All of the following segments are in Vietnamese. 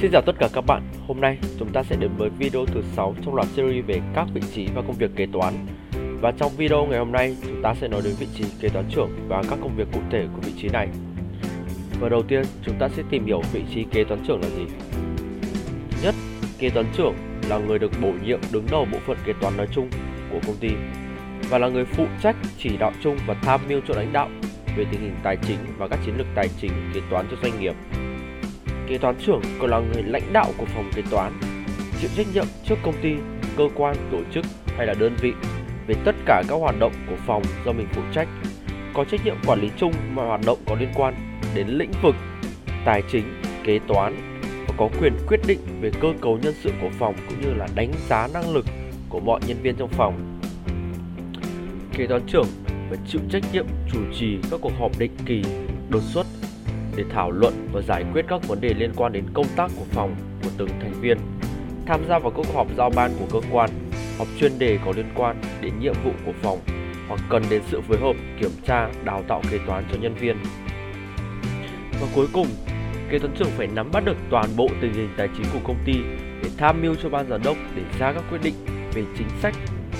Xin chào tất cả các bạn, hôm nay chúng ta sẽ đến với video thứ 6 trong loạt series về các vị trí và công việc kế toán. Và trong video ngày hôm nay chúng ta sẽ nói đến vị trí kế toán trưởng và các công việc cụ thể của vị trí này. Và đầu tiên chúng ta sẽ tìm hiểu vị trí kế toán trưởng là gì. Nhất, kế toán trưởng là người được bổ nhiệm đứng đầu bộ phận kế toán nói chung của công ty và là người phụ trách chỉ đạo chung và tham mưu cho lãnh đạo về tình hình tài chính và các chiến lược tài chính kế toán cho doanh nghiệp. Kế toán trưởng còn là người lãnh đạo của phòng kế toán, chịu trách nhiệm trước công ty, cơ quan, tổ chức hay là đơn vị về tất cả các hoạt động của phòng do mình phụ trách, có trách nhiệm quản lý chung mọi hoạt động có liên quan đến lĩnh vực tài chính, kế toán và có quyền quyết định về cơ cấu nhân sự của phòng cũng như là đánh giá năng lực của mọi nhân viên trong phòng. Kế toán trưởng phải chịu trách nhiệm chủ trì các cuộc họp định kỳ, đột xuất để thảo luận và giải quyết các vấn đề liên quan đến công tác của phòng của từng thành viên, tham gia vào các họp giao ban của cơ quan, họp chuyên đề có liên quan đến nhiệm vụ của phòng hoặc cần đến sự phối hợp, kiểm tra, đào tạo kế toán cho nhân viên. Và cuối cùng, kế toán trưởng phải nắm bắt được toàn bộ tình hình tài chính của công ty để tham mưu cho ban giám đốc để ra các quyết định về chính sách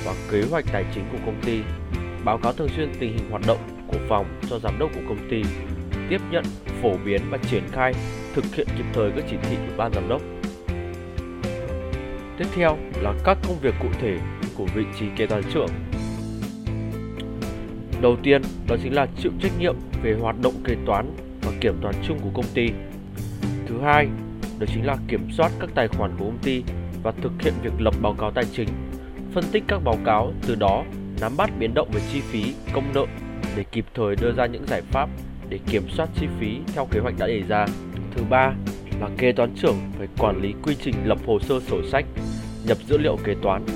và kế hoạch tài chính của công ty, báo cáo thường xuyên tình hình hoạt động của phòng cho giám đốc của công ty tiếp nhận, phổ biến và triển khai, thực hiện kịp thời các chỉ thị của ban giám đốc. Tiếp theo là các công việc cụ thể của vị trí kế toán trưởng. Đầu tiên đó chính là chịu trách nhiệm về hoạt động kế toán và kiểm toán chung của công ty. Thứ hai, đó chính là kiểm soát các tài khoản của công ty và thực hiện việc lập báo cáo tài chính, phân tích các báo cáo, từ đó nắm bắt biến động về chi phí, công nợ để kịp thời đưa ra những giải pháp để kiểm soát chi phí theo kế hoạch đã đề ra. Thứ ba là kế toán trưởng phải quản lý quy trình lập hồ sơ sổ sách, nhập dữ liệu kế toán,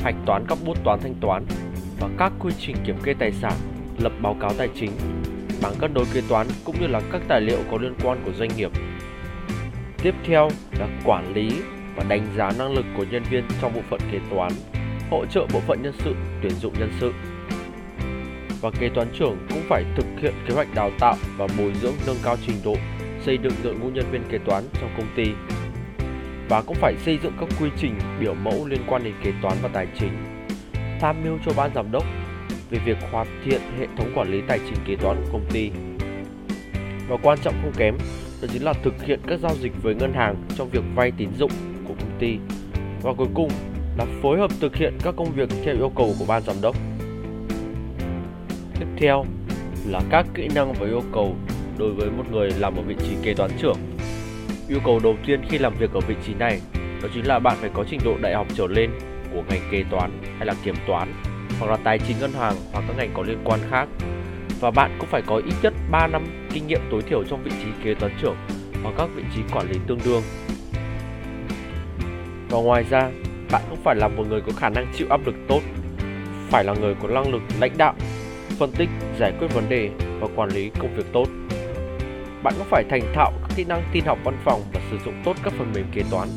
hạch toán các bút toán thanh toán và các quy trình kiểm kê tài sản, lập báo cáo tài chính, bảng cân đối kế toán cũng như là các tài liệu có liên quan của doanh nghiệp. Tiếp theo là quản lý và đánh giá năng lực của nhân viên trong bộ phận kế toán, hỗ trợ bộ phận nhân sự, tuyển dụng nhân sự và kế toán trưởng cũng phải thực hiện kế hoạch đào tạo và bồi dưỡng nâng cao trình độ, xây dựng đội ngũ nhân viên kế toán trong công ty. Và cũng phải xây dựng các quy trình biểu mẫu liên quan đến kế toán và tài chính. Tham mưu cho ban giám đốc về việc hoàn thiện hệ thống quản lý tài chính kế toán của công ty. Và quan trọng không kém, đó chính là thực hiện các giao dịch với ngân hàng trong việc vay tín dụng của công ty. Và cuối cùng là phối hợp thực hiện các công việc theo yêu cầu của ban giám đốc. Tiếp theo là các kỹ năng và yêu cầu đối với một người làm ở vị trí kế toán trưởng. Yêu cầu đầu tiên khi làm việc ở vị trí này đó chính là bạn phải có trình độ đại học trở lên của ngành kế toán hay là kiểm toán hoặc là tài chính ngân hàng hoặc các ngành có liên quan khác. Và bạn cũng phải có ít nhất 3 năm kinh nghiệm tối thiểu trong vị trí kế toán trưởng hoặc các vị trí quản lý tương đương. Và ngoài ra, bạn cũng phải là một người có khả năng chịu áp lực tốt, phải là người có năng lực lãnh đạo phân tích, giải quyết vấn đề và quản lý công việc tốt. Bạn cũng phải thành thạo các kỹ năng tin học văn phòng và sử dụng tốt các phần mềm kế toán.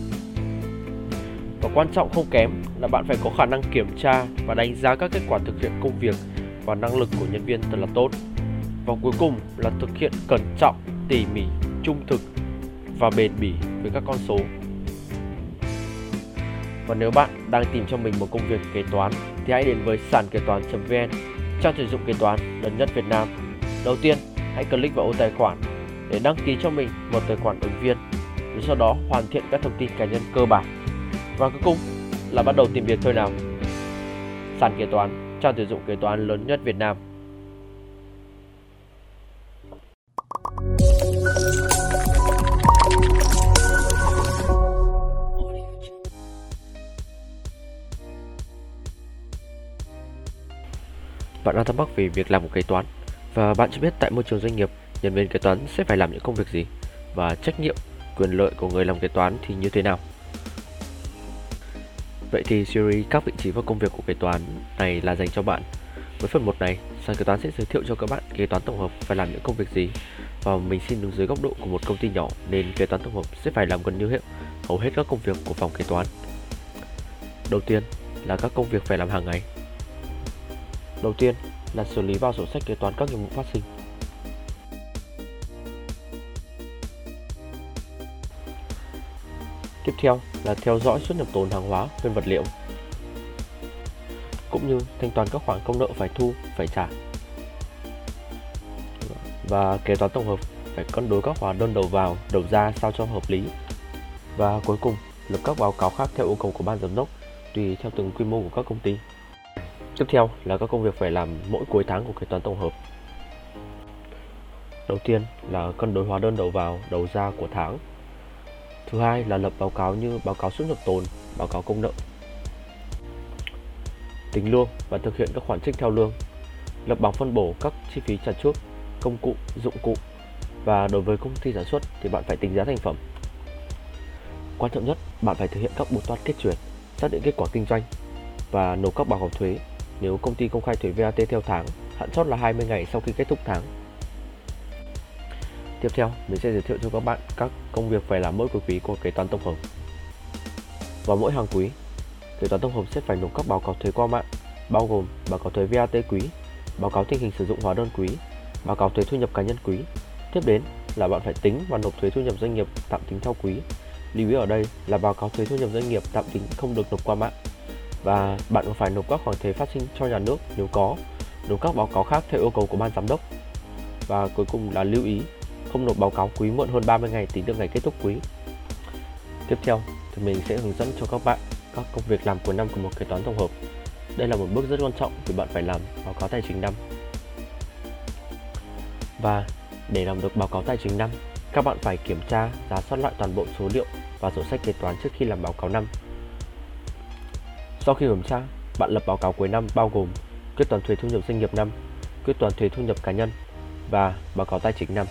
Và quan trọng không kém là bạn phải có khả năng kiểm tra và đánh giá các kết quả thực hiện công việc và năng lực của nhân viên thật là tốt. Và cuối cùng là thực hiện cẩn trọng, tỉ mỉ, trung thực và bền bỉ với các con số. Và nếu bạn đang tìm cho mình một công việc kế toán thì hãy đến với sàn kế toán.vn trang tuyển dụng kế toán lớn nhất Việt Nam. Đầu tiên, hãy click vào ô tài khoản để đăng ký cho mình một tài khoản ứng viên, rồi sau đó hoàn thiện các thông tin cá nhân cơ bản. Và cuối cùng là bắt đầu tìm việc thôi nào. Sàn kế toán, trang tuyển dụng kế toán lớn nhất Việt Nam. Bạn đang thắc mắc về việc làm một kế toán và bạn chưa biết tại môi trường doanh nghiệp, nhân viên kế toán sẽ phải làm những công việc gì và trách nhiệm, quyền lợi của người làm kế toán thì như thế nào. Vậy thì series các vị trí và công việc của kế toán này là dành cho bạn. Với phần 1 này, sàn kế toán sẽ giới thiệu cho các bạn kế toán tổng hợp phải làm những công việc gì và mình xin đứng dưới góc độ của một công ty nhỏ nên kế toán tổng hợp sẽ phải làm gần như hết hầu hết các công việc của phòng kế toán. Đầu tiên là các công việc phải làm hàng ngày Đầu tiên là xử lý vào sổ sách kế toán các nhiệm vụ phát sinh. Tiếp theo là theo dõi xuất nhập tồn hàng hóa, nguyên vật liệu cũng như thanh toán các khoản công nợ phải thu, phải trả. Và kế toán tổng hợp phải cân đối các hóa đơn đầu vào, đầu ra sao cho hợp lý. Và cuối cùng lập các báo cáo khác theo yêu cầu của ban giám đốc tùy theo từng quy mô của các công ty. Tiếp theo là các công việc phải làm mỗi cuối tháng của kế toán tổng hợp. Đầu tiên là cân đối hóa đơn đầu vào, đầu ra của tháng. Thứ hai là lập báo cáo như báo cáo xuất nhập tồn, báo cáo công nợ. Tính lương và thực hiện các khoản trích theo lương. Lập bảng phân bổ các chi phí trả trước, công cụ, dụng cụ. Và đối với công ty sản xuất thì bạn phải tính giá thành phẩm. Quan trọng nhất, bạn phải thực hiện các bút toán kết chuyển, xác định kết quả kinh doanh và nộp các báo cáo thuế nếu công ty công khai thuế VAT theo tháng, hạn chót là 20 ngày sau khi kết thúc tháng. Tiếp theo, mình sẽ giới thiệu cho các bạn các công việc phải làm mỗi cuối quý của kế toán tổng hợp. Vào mỗi hàng quý, kế toán tổng hợp sẽ phải nộp các báo cáo thuế qua mạng, bao gồm báo cáo thuế VAT quý, báo cáo tình hình sử dụng hóa đơn quý, báo cáo thuế thu nhập cá nhân quý. Tiếp đến là bạn phải tính và nộp thuế thu nhập doanh nghiệp tạm tính theo quý. Lưu ý ở đây là báo cáo thuế thu nhập doanh nghiệp tạm tính không được nộp qua mạng và bạn còn phải nộp các khoản thuế phát sinh cho nhà nước nếu có, nộp các báo cáo khác theo yêu cầu của ban giám đốc. Và cuối cùng là lưu ý không nộp báo cáo quý muộn hơn 30 ngày tính từ ngày kết thúc quý. Tiếp theo thì mình sẽ hướng dẫn cho các bạn các công việc làm cuối năm của một kế toán tổng hợp. Đây là một bước rất quan trọng vì bạn phải làm báo cáo tài chính năm. Và để làm được báo cáo tài chính năm, các bạn phải kiểm tra, giá soát lại toàn bộ số liệu và sổ sách kế toán trước khi làm báo cáo năm. Sau khi kiểm tra, bạn lập báo cáo cuối năm bao gồm quyết toán thuế thu nhập doanh nghiệp năm, quyết toán thuế thu nhập cá nhân và báo cáo tài chính năm.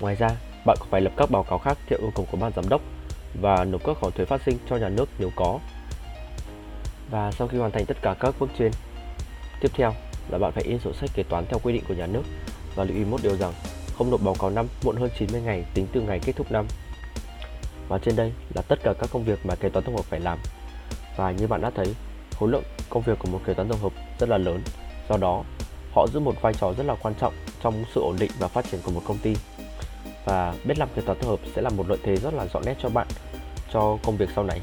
Ngoài ra, bạn còn phải lập các báo cáo khác theo yêu cầu của ban giám đốc và nộp các khoản thuế phát sinh cho nhà nước nếu có. Và sau khi hoàn thành tất cả các bước trên, tiếp theo là bạn phải in sổ sách kế toán theo quy định của nhà nước và lưu ý một điều rằng không nộp báo cáo năm muộn hơn 90 ngày tính từ ngày kết thúc năm. Và trên đây là tất cả các công việc mà kế toán tổng hợp phải làm. Và như bạn đã thấy, khối lượng công việc của một kế toán tổng hợp rất là lớn. Do đó, họ giữ một vai trò rất là quan trọng trong sự ổn định và phát triển của một công ty và biết làm kế toán tổng hợp sẽ là một lợi thế rất là rõ nét cho bạn cho công việc sau này.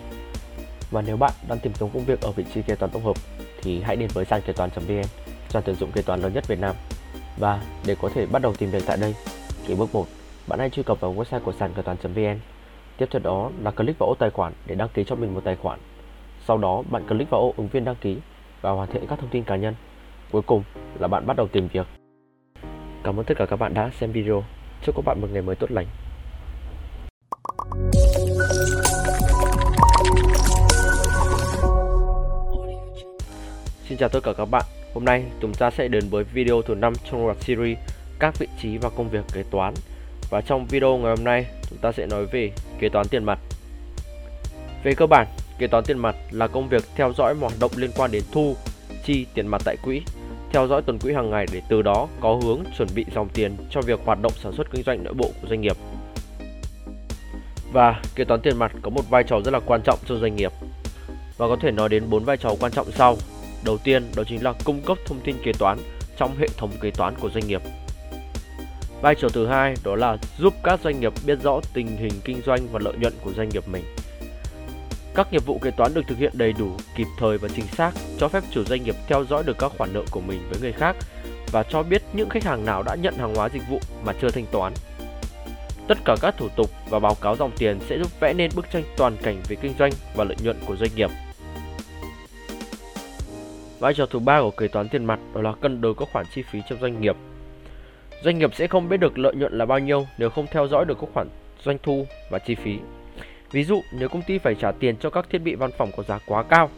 Và nếu bạn đang tìm kiếm công việc ở vị trí kế toán tổng hợp thì hãy đến với sàn kế toán.vn, sàn tuyển dụng kế toán lớn nhất Việt Nam. Và để có thể bắt đầu tìm việc tại đây, thì bước 1, bạn hãy truy cập vào website của sàn kế toán.vn. Tiếp theo đó là click vào ô tài khoản để đăng ký cho mình một tài khoản. Sau đó bạn click vào ô ứng viên đăng ký và hoàn thiện các thông tin cá nhân. Cuối cùng là bạn bắt đầu tìm việc. Cảm ơn tất cả các bạn đã xem video. Chúc các bạn một ngày mới tốt lành. Xin chào tất cả các bạn. Hôm nay chúng ta sẽ đến với video thứ 5 trong loạt series các vị trí và công việc kế toán. Và trong video ngày hôm nay, chúng ta sẽ nói về kế toán tiền mặt. Về cơ bản, kế toán tiền mặt là công việc theo dõi mọi hoạt động liên quan đến thu, chi tiền mặt tại quỹ theo dõi tuần quỹ hàng ngày để từ đó có hướng chuẩn bị dòng tiền cho việc hoạt động sản xuất kinh doanh nội bộ của doanh nghiệp. Và kế toán tiền mặt có một vai trò rất là quan trọng cho doanh nghiệp. Và có thể nói đến bốn vai trò quan trọng sau. Đầu tiên đó chính là cung cấp thông tin kế toán trong hệ thống kế toán của doanh nghiệp. Vai trò thứ hai đó là giúp các doanh nghiệp biết rõ tình hình kinh doanh và lợi nhuận của doanh nghiệp mình. Các nghiệp vụ kế toán được thực hiện đầy đủ, kịp thời và chính xác, cho phép chủ doanh nghiệp theo dõi được các khoản nợ của mình với người khác và cho biết những khách hàng nào đã nhận hàng hóa dịch vụ mà chưa thanh toán. Tất cả các thủ tục và báo cáo dòng tiền sẽ giúp vẽ nên bức tranh toàn cảnh về kinh doanh và lợi nhuận của doanh nghiệp. Vai trò thứ ba của kế toán tiền mặt đó là cân đối các khoản chi phí trong doanh nghiệp. Doanh nghiệp sẽ không biết được lợi nhuận là bao nhiêu nếu không theo dõi được các khoản doanh thu và chi phí. Ví dụ nếu công ty phải trả tiền cho các thiết bị văn phòng có giá quá cao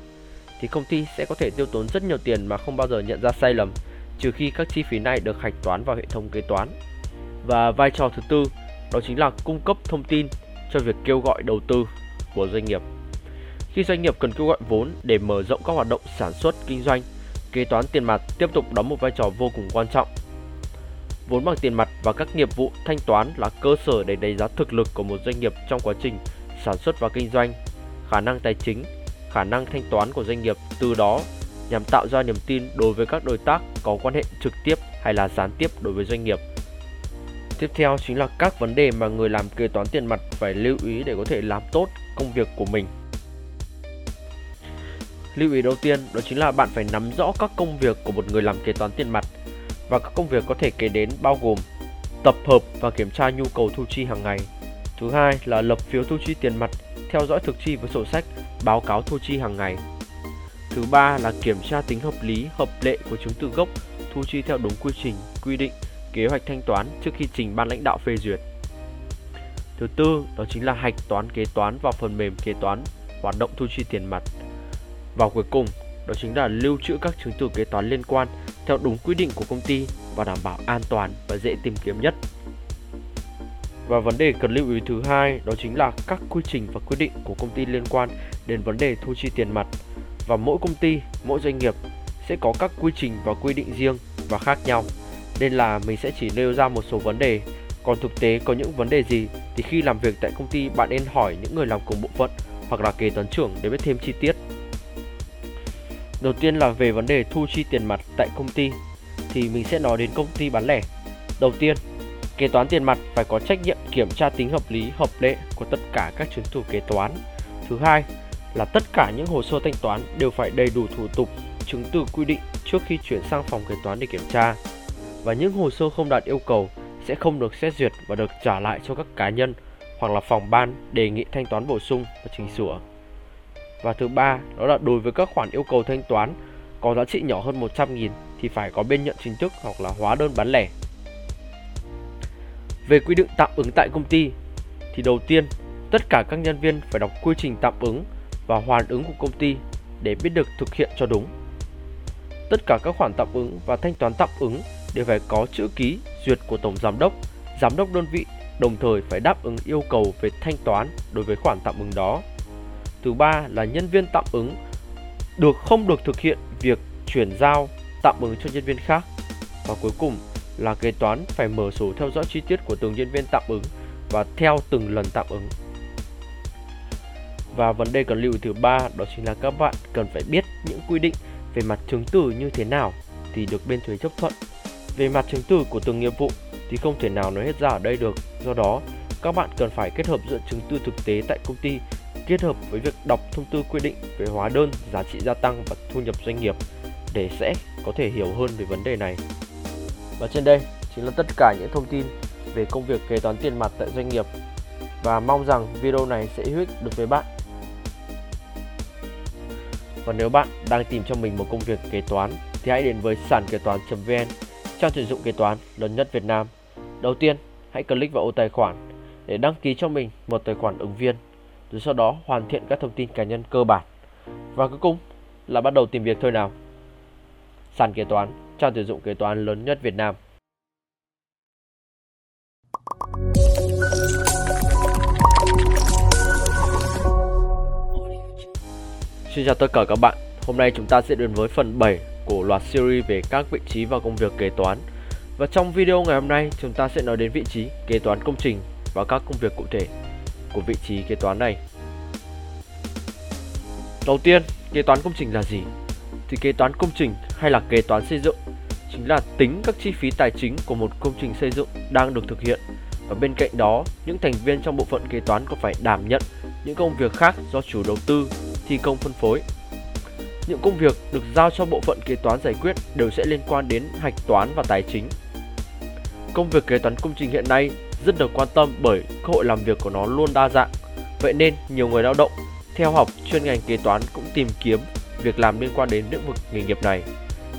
thì công ty sẽ có thể tiêu tốn rất nhiều tiền mà không bao giờ nhận ra sai lầm trừ khi các chi phí này được hạch toán vào hệ thống kế toán. Và vai trò thứ tư đó chính là cung cấp thông tin cho việc kêu gọi đầu tư của doanh nghiệp. Khi doanh nghiệp cần kêu gọi vốn để mở rộng các hoạt động sản xuất kinh doanh, kế toán tiền mặt tiếp tục đóng một vai trò vô cùng quan trọng. Vốn bằng tiền mặt và các nghiệp vụ thanh toán là cơ sở để đánh giá thực lực của một doanh nghiệp trong quá trình sản xuất và kinh doanh, khả năng tài chính, khả năng thanh toán của doanh nghiệp từ đó nhằm tạo ra niềm tin đối với các đối tác có quan hệ trực tiếp hay là gián tiếp đối với doanh nghiệp. Tiếp theo chính là các vấn đề mà người làm kế toán tiền mặt phải lưu ý để có thể làm tốt công việc của mình. Lưu ý đầu tiên đó chính là bạn phải nắm rõ các công việc của một người làm kế toán tiền mặt và các công việc có thể kể đến bao gồm tập hợp và kiểm tra nhu cầu thu chi hàng ngày. Thứ hai là lập phiếu thu chi tiền mặt, theo dõi thực chi với sổ sách, báo cáo thu chi hàng ngày. Thứ ba là kiểm tra tính hợp lý, hợp lệ của chứng từ gốc, thu chi theo đúng quy trình, quy định, kế hoạch thanh toán trước khi trình ban lãnh đạo phê duyệt. Thứ tư đó chính là hạch toán kế toán vào phần mềm kế toán, hoạt động thu chi tiền mặt. Và cuối cùng đó chính là lưu trữ các chứng từ kế toán liên quan theo đúng quy định của công ty và đảm bảo an toàn và dễ tìm kiếm nhất. Và vấn đề cần lưu ý thứ hai đó chính là các quy trình và quy định của công ty liên quan đến vấn đề thu chi tiền mặt. Và mỗi công ty, mỗi doanh nghiệp sẽ có các quy trình và quy định riêng và khác nhau. Nên là mình sẽ chỉ nêu ra một số vấn đề. Còn thực tế có những vấn đề gì thì khi làm việc tại công ty bạn nên hỏi những người làm cùng bộ phận hoặc là kế toán trưởng để biết thêm chi tiết. Đầu tiên là về vấn đề thu chi tiền mặt tại công ty thì mình sẽ nói đến công ty bán lẻ. Đầu tiên, kế toán tiền mặt phải có trách nhiệm kiểm tra tính hợp lý, hợp lệ của tất cả các chứng từ kế toán. Thứ hai là tất cả những hồ sơ thanh toán đều phải đầy đủ thủ tục, chứng từ quy định trước khi chuyển sang phòng kế toán để kiểm tra. Và những hồ sơ không đạt yêu cầu sẽ không được xét duyệt và được trả lại cho các cá nhân hoặc là phòng ban đề nghị thanh toán bổ sung và chỉnh sửa. Và thứ ba, đó là đối với các khoản yêu cầu thanh toán có giá trị nhỏ hơn 100.000 thì phải có biên nhận chính thức hoặc là hóa đơn bán lẻ. Về quy định tạm ứng tại công ty thì đầu tiên, tất cả các nhân viên phải đọc quy trình tạm ứng và hoàn ứng của công ty để biết được thực hiện cho đúng. Tất cả các khoản tạm ứng và thanh toán tạm ứng đều phải có chữ ký duyệt của tổng giám đốc, giám đốc đơn vị, đồng thời phải đáp ứng yêu cầu về thanh toán đối với khoản tạm ứng đó. Thứ ba là nhân viên tạm ứng được không được thực hiện việc chuyển giao tạm ứng cho nhân viên khác. Và cuối cùng là kế toán phải mở sổ theo dõi chi tiết của từng nhân viên tạm ứng và theo từng lần tạm ứng. Và vấn đề cần lưu ý thứ ba đó chính là các bạn cần phải biết những quy định về mặt chứng từ như thế nào thì được bên thuế chấp thuận. Về mặt chứng từ của từng nghiệp vụ thì không thể nào nói hết ra ở đây được. Do đó, các bạn cần phải kết hợp giữa chứng từ thực tế tại công ty kết hợp với việc đọc thông tư quy định về hóa đơn, giá trị gia tăng và thu nhập doanh nghiệp để sẽ có thể hiểu hơn về vấn đề này. Và trên đây chính là tất cả những thông tin về công việc kế toán tiền mặt tại doanh nghiệp và mong rằng video này sẽ hữu ích được với bạn. Và nếu bạn đang tìm cho mình một công việc kế toán thì hãy đến với sàn kế toán.vn, trang tuyển dụng kế toán lớn nhất Việt Nam. Đầu tiên, hãy click vào ô tài khoản để đăng ký cho mình một tài khoản ứng viên rồi sau đó hoàn thiện các thông tin cá nhân cơ bản. Và cuối cùng là bắt đầu tìm việc thôi nào. Sàn kế toán, trang tuyển dụng kế toán lớn nhất Việt Nam. Xin chào tất cả các bạn. Hôm nay chúng ta sẽ đến với phần 7 của loạt series về các vị trí và công việc kế toán. Và trong video ngày hôm nay, chúng ta sẽ nói đến vị trí kế toán công trình và các công việc cụ thể của vị trí kế toán này. Đầu tiên, kế toán công trình là gì? Thì kế toán công trình hay là kế toán xây dựng chính là tính các chi phí tài chính của một công trình xây dựng đang được thực hiện và bên cạnh đó, những thành viên trong bộ phận kế toán có phải đảm nhận những công việc khác do chủ đầu tư, thi công phân phối. Những công việc được giao cho bộ phận kế toán giải quyết đều sẽ liên quan đến hạch toán và tài chính. Công việc kế toán công trình hiện nay rất được quan tâm bởi cơ hội làm việc của nó luôn đa dạng. Vậy nên nhiều người lao động theo học chuyên ngành kế toán cũng tìm kiếm việc làm liên quan đến lĩnh vực nghề nghiệp này.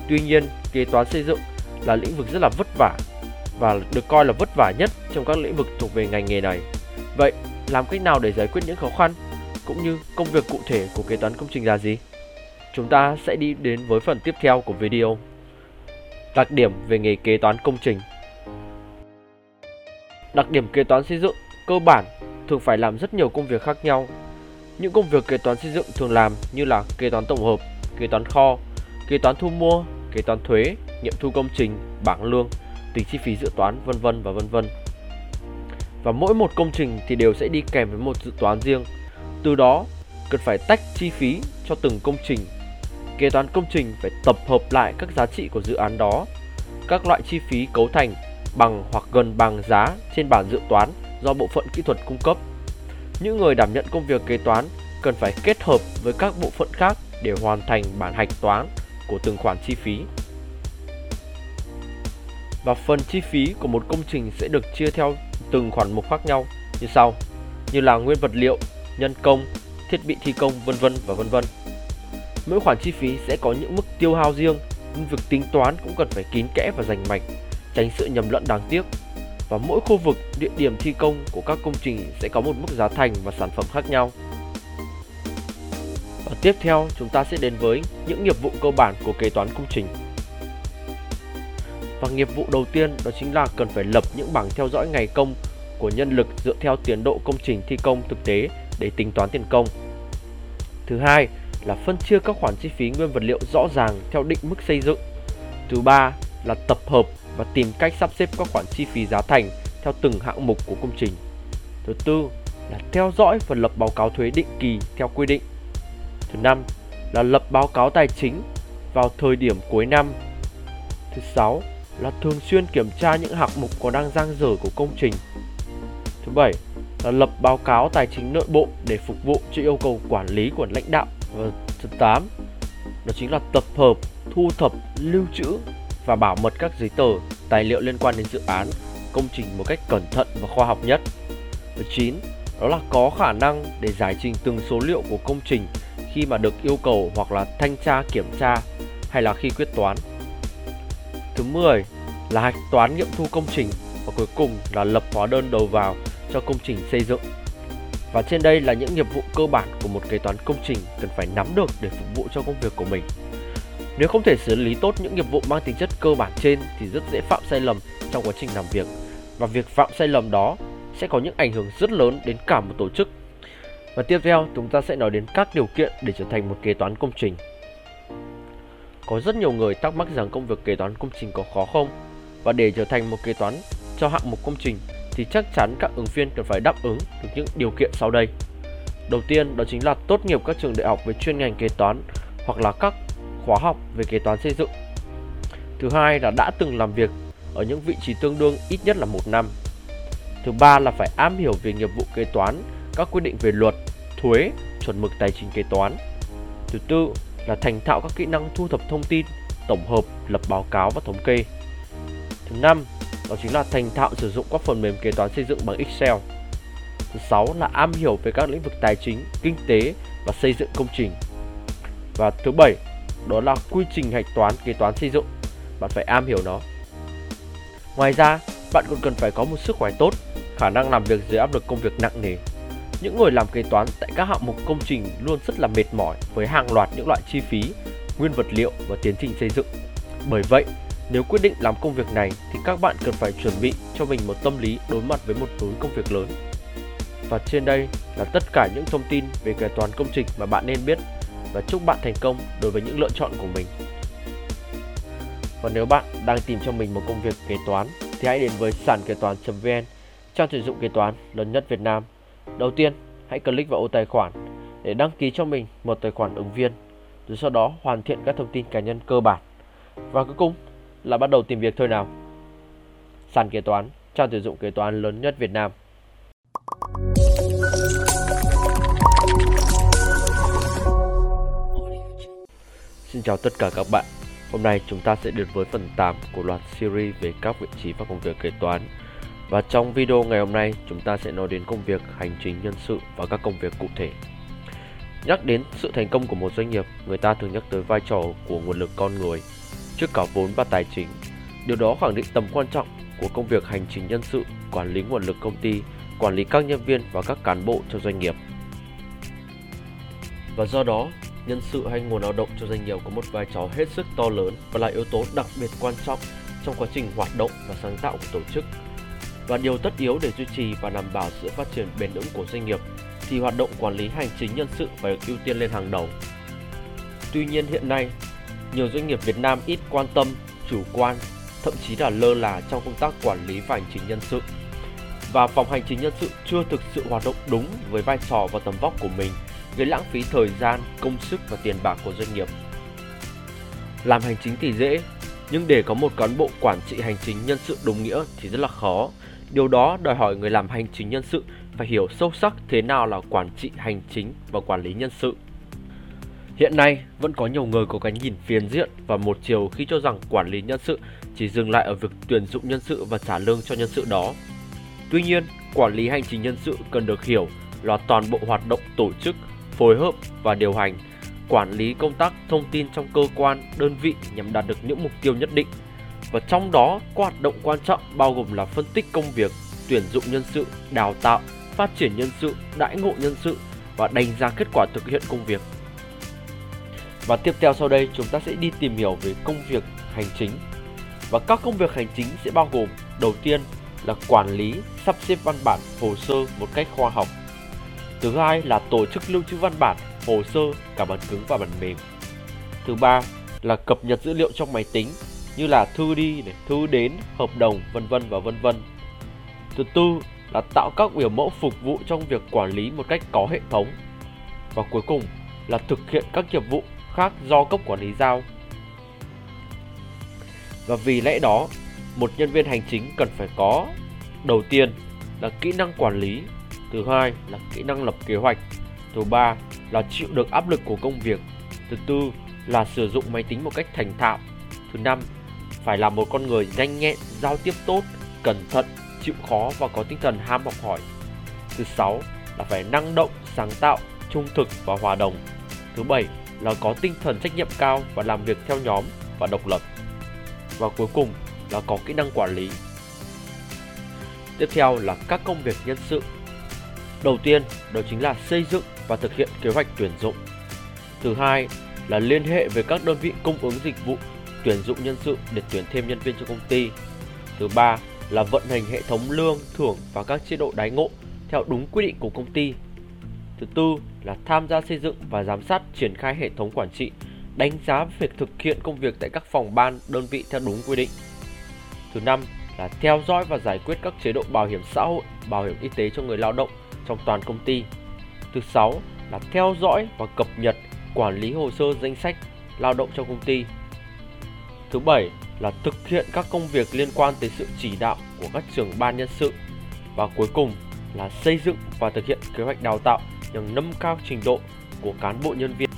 Tuy nhiên, kế toán xây dựng là lĩnh vực rất là vất vả và được coi là vất vả nhất trong các lĩnh vực thuộc về ngành nghề này. Vậy, làm cách nào để giải quyết những khó khăn cũng như công việc cụ thể của kế toán công trình là gì? Chúng ta sẽ đi đến với phần tiếp theo của video. Đặc điểm về nghề kế toán công trình Đặc điểm kế toán xây dựng cơ bản thường phải làm rất nhiều công việc khác nhau. Những công việc kế toán xây dựng thường làm như là kế toán tổng hợp, kế toán kho, kế toán thu mua, kế toán thuế, nghiệm thu công trình, bảng lương, tính chi phí dự toán vân vân và vân vân. Và mỗi một công trình thì đều sẽ đi kèm với một dự toán riêng. Từ đó cần phải tách chi phí cho từng công trình. Kế toán công trình phải tập hợp lại các giá trị của dự án đó, các loại chi phí cấu thành bằng hoặc gần bằng giá trên bảng dự toán do bộ phận kỹ thuật cung cấp. Những người đảm nhận công việc kế toán cần phải kết hợp với các bộ phận khác để hoàn thành bản hạch toán của từng khoản chi phí. Và phần chi phí của một công trình sẽ được chia theo từng khoản mục khác nhau như sau, như là nguyên vật liệu, nhân công, thiết bị thi công vân vân và vân vân. Mỗi khoản chi phí sẽ có những mức tiêu hao riêng, nhưng việc tính toán cũng cần phải kín kẽ và rành mạch, tránh sự nhầm lẫn đáng tiếc. Và mỗi khu vực, địa điểm thi công của các công trình sẽ có một mức giá thành và sản phẩm khác nhau. Tiếp theo, chúng ta sẽ đến với những nghiệp vụ cơ bản của kế toán công trình. Và nghiệp vụ đầu tiên đó chính là cần phải lập những bảng theo dõi ngày công của nhân lực dựa theo tiến độ công trình thi công thực tế để tính toán tiền công. Thứ hai là phân chia các khoản chi phí nguyên vật liệu rõ ràng theo định mức xây dựng. Thứ ba là tập hợp và tìm cách sắp xếp các khoản chi phí giá thành theo từng hạng mục của công trình. Thứ tư là theo dõi và lập báo cáo thuế định kỳ theo quy định. Thứ năm là lập báo cáo tài chính vào thời điểm cuối năm. Thứ sáu là thường xuyên kiểm tra những hạng mục có đang dang dở của công trình. Thứ bảy là lập báo cáo tài chính nội bộ để phục vụ cho yêu cầu quản lý của lãnh đạo. Và thứ tám đó chính là tập hợp, thu thập, lưu trữ và bảo mật các giấy tờ, tài liệu liên quan đến dự án, công trình một cách cẩn thận và khoa học nhất. Thứ 9 đó là có khả năng để giải trình từng số liệu của công trình khi mà được yêu cầu hoặc là thanh tra, kiểm tra hay là khi quyết toán. Thứ 10 là hạch toán nghiệm thu công trình và cuối cùng là lập hóa đơn đầu vào cho công trình xây dựng. Và trên đây là những nghiệp vụ cơ bản của một kế toán công trình cần phải nắm được để phục vụ cho công việc của mình. Nếu không thể xử lý tốt những nghiệp vụ mang tính chất cơ bản trên thì rất dễ phạm sai lầm trong quá trình làm việc. Và việc phạm sai lầm đó sẽ có những ảnh hưởng rất lớn đến cả một tổ chức. Và tiếp theo chúng ta sẽ nói đến các điều kiện để trở thành một kế toán công trình. Có rất nhiều người thắc mắc rằng công việc kế toán công trình có khó không? Và để trở thành một kế toán cho hạng mục công trình thì chắc chắn các ứng viên cần phải đáp ứng được những điều kiện sau đây. Đầu tiên đó chính là tốt nghiệp các trường đại học về chuyên ngành kế toán hoặc là các khóa học về kế toán xây dựng. Thứ hai là đã từng làm việc ở những vị trí tương đương ít nhất là một năm. Thứ ba là phải am hiểu về nghiệp vụ kế toán, các quy định về luật, thuế, chuẩn mực tài chính kế toán. Thứ tư là thành thạo các kỹ năng thu thập thông tin, tổng hợp, lập báo cáo và thống kê. Thứ năm đó chính là thành thạo sử dụng các phần mềm kế toán xây dựng bằng Excel. Thứ sáu là am hiểu về các lĩnh vực tài chính, kinh tế và xây dựng công trình. Và thứ bảy, đó là quy trình hạch toán kế toán xây dựng. Bạn phải am hiểu nó. Ngoài ra, bạn còn cần phải có một sức khỏe tốt, khả năng làm việc dưới áp lực công việc nặng nề. Những người làm kế toán tại các hạng mục công trình luôn rất là mệt mỏi với hàng loạt những loại chi phí, nguyên vật liệu và tiến trình xây dựng. Bởi vậy, nếu quyết định làm công việc này thì các bạn cần phải chuẩn bị cho mình một tâm lý đối mặt với một túi công việc lớn. Và trên đây là tất cả những thông tin về kế toán công trình mà bạn nên biết và chúc bạn thành công đối với những lựa chọn của mình. Và nếu bạn đang tìm cho mình một công việc kế toán thì hãy đến với sàn kế toán.vn, trang tuyển dụng kế toán lớn nhất Việt Nam. Đầu tiên, hãy click vào ô tài khoản để đăng ký cho mình một tài khoản ứng viên, rồi sau đó hoàn thiện các thông tin cá nhân cơ bản. Và cuối cùng là bắt đầu tìm việc thôi nào. Sàn kế toán, trang tuyển dụng kế toán lớn nhất Việt Nam. Xin chào tất cả các bạn. Hôm nay chúng ta sẽ đến với phần 8 của loạt series về các vị trí và công việc kế toán. Và trong video ngày hôm nay, chúng ta sẽ nói đến công việc hành chính nhân sự và các công việc cụ thể. Nhắc đến sự thành công của một doanh nghiệp, người ta thường nhắc tới vai trò của nguồn lực con người trước cả vốn và tài chính. Điều đó khẳng định tầm quan trọng của công việc hành chính nhân sự, quản lý nguồn lực công ty, quản lý các nhân viên và các cán bộ cho doanh nghiệp. Và do đó, nhân sự hay nguồn lao động cho doanh nghiệp có một vai trò hết sức to lớn và là yếu tố đặc biệt quan trọng trong quá trình hoạt động và sáng tạo của tổ chức. Và điều tất yếu để duy trì và đảm bảo sự phát triển bền vững của doanh nghiệp thì hoạt động quản lý hành chính nhân sự phải được ưu tiên lên hàng đầu. Tuy nhiên hiện nay, nhiều doanh nghiệp Việt Nam ít quan tâm, chủ quan, thậm chí là lơ là trong công tác quản lý và hành chính nhân sự. Và phòng hành chính nhân sự chưa thực sự hoạt động đúng với vai trò và tầm vóc của mình, gây lãng phí thời gian, công sức và tiền bạc của doanh nghiệp. Làm hành chính thì dễ, Nhưng để có một cán bộ quản trị hành chính nhân sự đúng nghĩa thì rất là khó. Điều đó đòi hỏi người làm hành chính nhân sự phải hiểu sâu sắc thế nào là quản trị hành chính và quản lý nhân sự. Hiện nay, vẫn có nhiều người có cái nhìn phiền diện và một chiều khi cho rằng quản lý nhân sự chỉ dừng lại ở việc tuyển dụng nhân sự và trả lương cho nhân sự đó. Tuy nhiên, quản lý hành chính nhân sự cần được hiểu là toàn bộ hoạt động tổ chức, phối hợp và điều hành, quản lý công tác thông tin trong cơ quan, đơn vị nhằm đạt được những mục tiêu nhất định. Và trong đó, có hoạt động quan trọng bao gồm là phân tích công việc, tuyển dụng nhân sự, đào tạo, phát triển nhân sự, đãi ngộ nhân sự và đánh giá kết quả thực hiện công việc. Và tiếp theo sau đây chúng ta sẽ đi tìm hiểu về công việc hành chính. Và các công việc hành chính sẽ bao gồm đầu tiên là quản lý, sắp xếp văn bản, hồ sơ một cách khoa học. Thứ hai là tổ chức lưu trữ văn bản, hồ sơ cả bản cứng và bản mềm. Thứ ba là cập nhật dữ liệu trong máy tính như là thư đi, này, thư đến, hợp đồng, vân vân và vân vân. Thứ tư là tạo các biểu mẫu phục vụ trong việc quản lý một cách có hệ thống. Và cuối cùng là thực hiện các nhiệm vụ khác do cấp quản lý giao. Và vì lẽ đó, một nhân viên hành chính cần phải có đầu tiên là kỹ năng quản lý, thứ hai là kỹ năng lập kế hoạch, thứ ba là chịu được áp lực của công việc, thứ tư là sử dụng máy tính một cách thành thạo, thứ năm phải là một con người nhanh nhẹn, giao tiếp tốt, cẩn thận, chịu khó và có tinh thần ham học hỏi. Thứ sáu là phải năng động, sáng tạo, trung thực và hòa đồng. Thứ bảy là có tinh thần trách nhiệm cao và làm việc theo nhóm và độc lập. Và cuối cùng là có kỹ năng quản lý. Tiếp theo là các công việc nhân sự. Đầu tiên đó chính là xây dựng và thực hiện kế hoạch tuyển dụng. Thứ hai là liên hệ với các đơn vị cung ứng dịch vụ tuyển dụng nhân sự để tuyển thêm nhân viên cho công ty. Thứ ba là vận hành hệ thống lương, thưởng và các chế độ đái ngộ theo đúng quy định của công ty. Thứ tư là tham gia xây dựng và giám sát triển khai hệ thống quản trị, đánh giá việc thực hiện công việc tại các phòng ban, đơn vị theo đúng quy định. Thứ năm là theo dõi và giải quyết các chế độ bảo hiểm xã hội, bảo hiểm y tế cho người lao động trong toàn công ty. Thứ sáu là theo dõi và cập nhật, quản lý hồ sơ danh sách lao động trong công ty. Thứ bảy là thực hiện các công việc liên quan tới sự chỉ đạo của các trưởng ban nhân sự. Và cuối cùng là xây dựng và thực hiện kế hoạch đào tạo nhằm nâng cao trình độ của cán bộ nhân viên.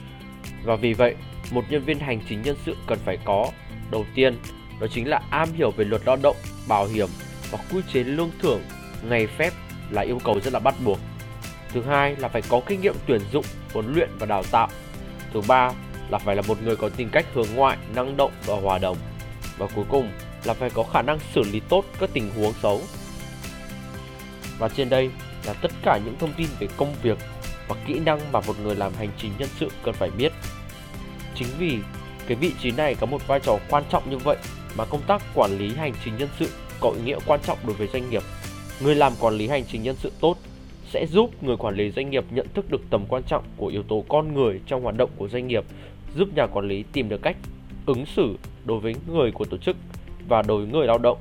Và vì vậy, một nhân viên hành chính nhân sự cần phải có đầu tiên đó chính là am hiểu về luật lao động, bảo hiểm và quy chế lương thưởng, ngày phép là yêu cầu rất là bắt buộc. Thứ hai là phải có kinh nghiệm tuyển dụng, huấn luyện và đào tạo. Thứ ba là phải là một người có tính cách hướng ngoại, năng động và hòa đồng. Và cuối cùng là phải có khả năng xử lý tốt các tình huống xấu. Và trên đây là tất cả những thông tin về công việc và kỹ năng mà một người làm hành chính nhân sự cần phải biết. Chính vì cái vị trí này có một vai trò quan trọng như vậy mà công tác quản lý hành chính nhân sự có ý nghĩa quan trọng đối với doanh nghiệp. Người làm quản lý hành chính nhân sự tốt sẽ giúp người quản lý doanh nghiệp nhận thức được tầm quan trọng của yếu tố con người trong hoạt động của doanh nghiệp, giúp nhà quản lý tìm được cách ứng xử đối với người của tổ chức và đối với người lao động,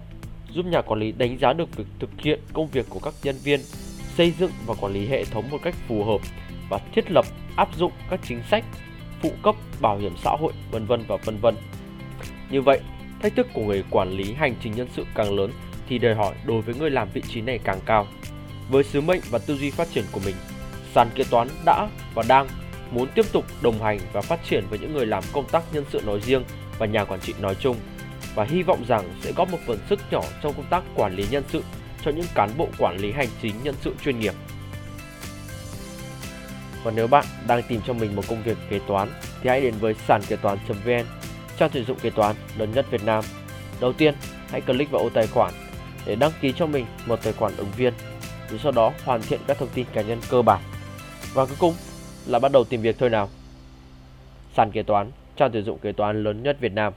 giúp nhà quản lý đánh giá được việc thực hiện công việc của các nhân viên, xây dựng và quản lý hệ thống một cách phù hợp và thiết lập áp dụng các chính sách phụ cấp bảo hiểm xã hội vân vân và vân vân. Như vậy, thách thức của người quản lý hành trình nhân sự càng lớn thì đòi hỏi đối với người làm vị trí này càng cao. Với sứ mệnh và tư duy phát triển của mình, sàn kế toán đã và đang muốn tiếp tục đồng hành và phát triển với những người làm công tác nhân sự nói riêng và nhà quản trị nói chung và hy vọng rằng sẽ góp một phần sức nhỏ trong công tác quản lý nhân sự cho những cán bộ quản lý hành chính nhân sự chuyên nghiệp. Và nếu bạn đang tìm cho mình một công việc kế toán thì hãy đến với sàn kế toán.vn, trang tuyển dụng kế toán lớn nhất Việt Nam. Đầu tiên, hãy click vào ô tài khoản để đăng ký cho mình một tài khoản ứng viên, rồi sau đó hoàn thiện các thông tin cá nhân cơ bản. Và cuối cùng là bắt đầu tìm việc thôi nào. Sàn kế toán, trang tuyển dụng kế toán lớn nhất Việt Nam.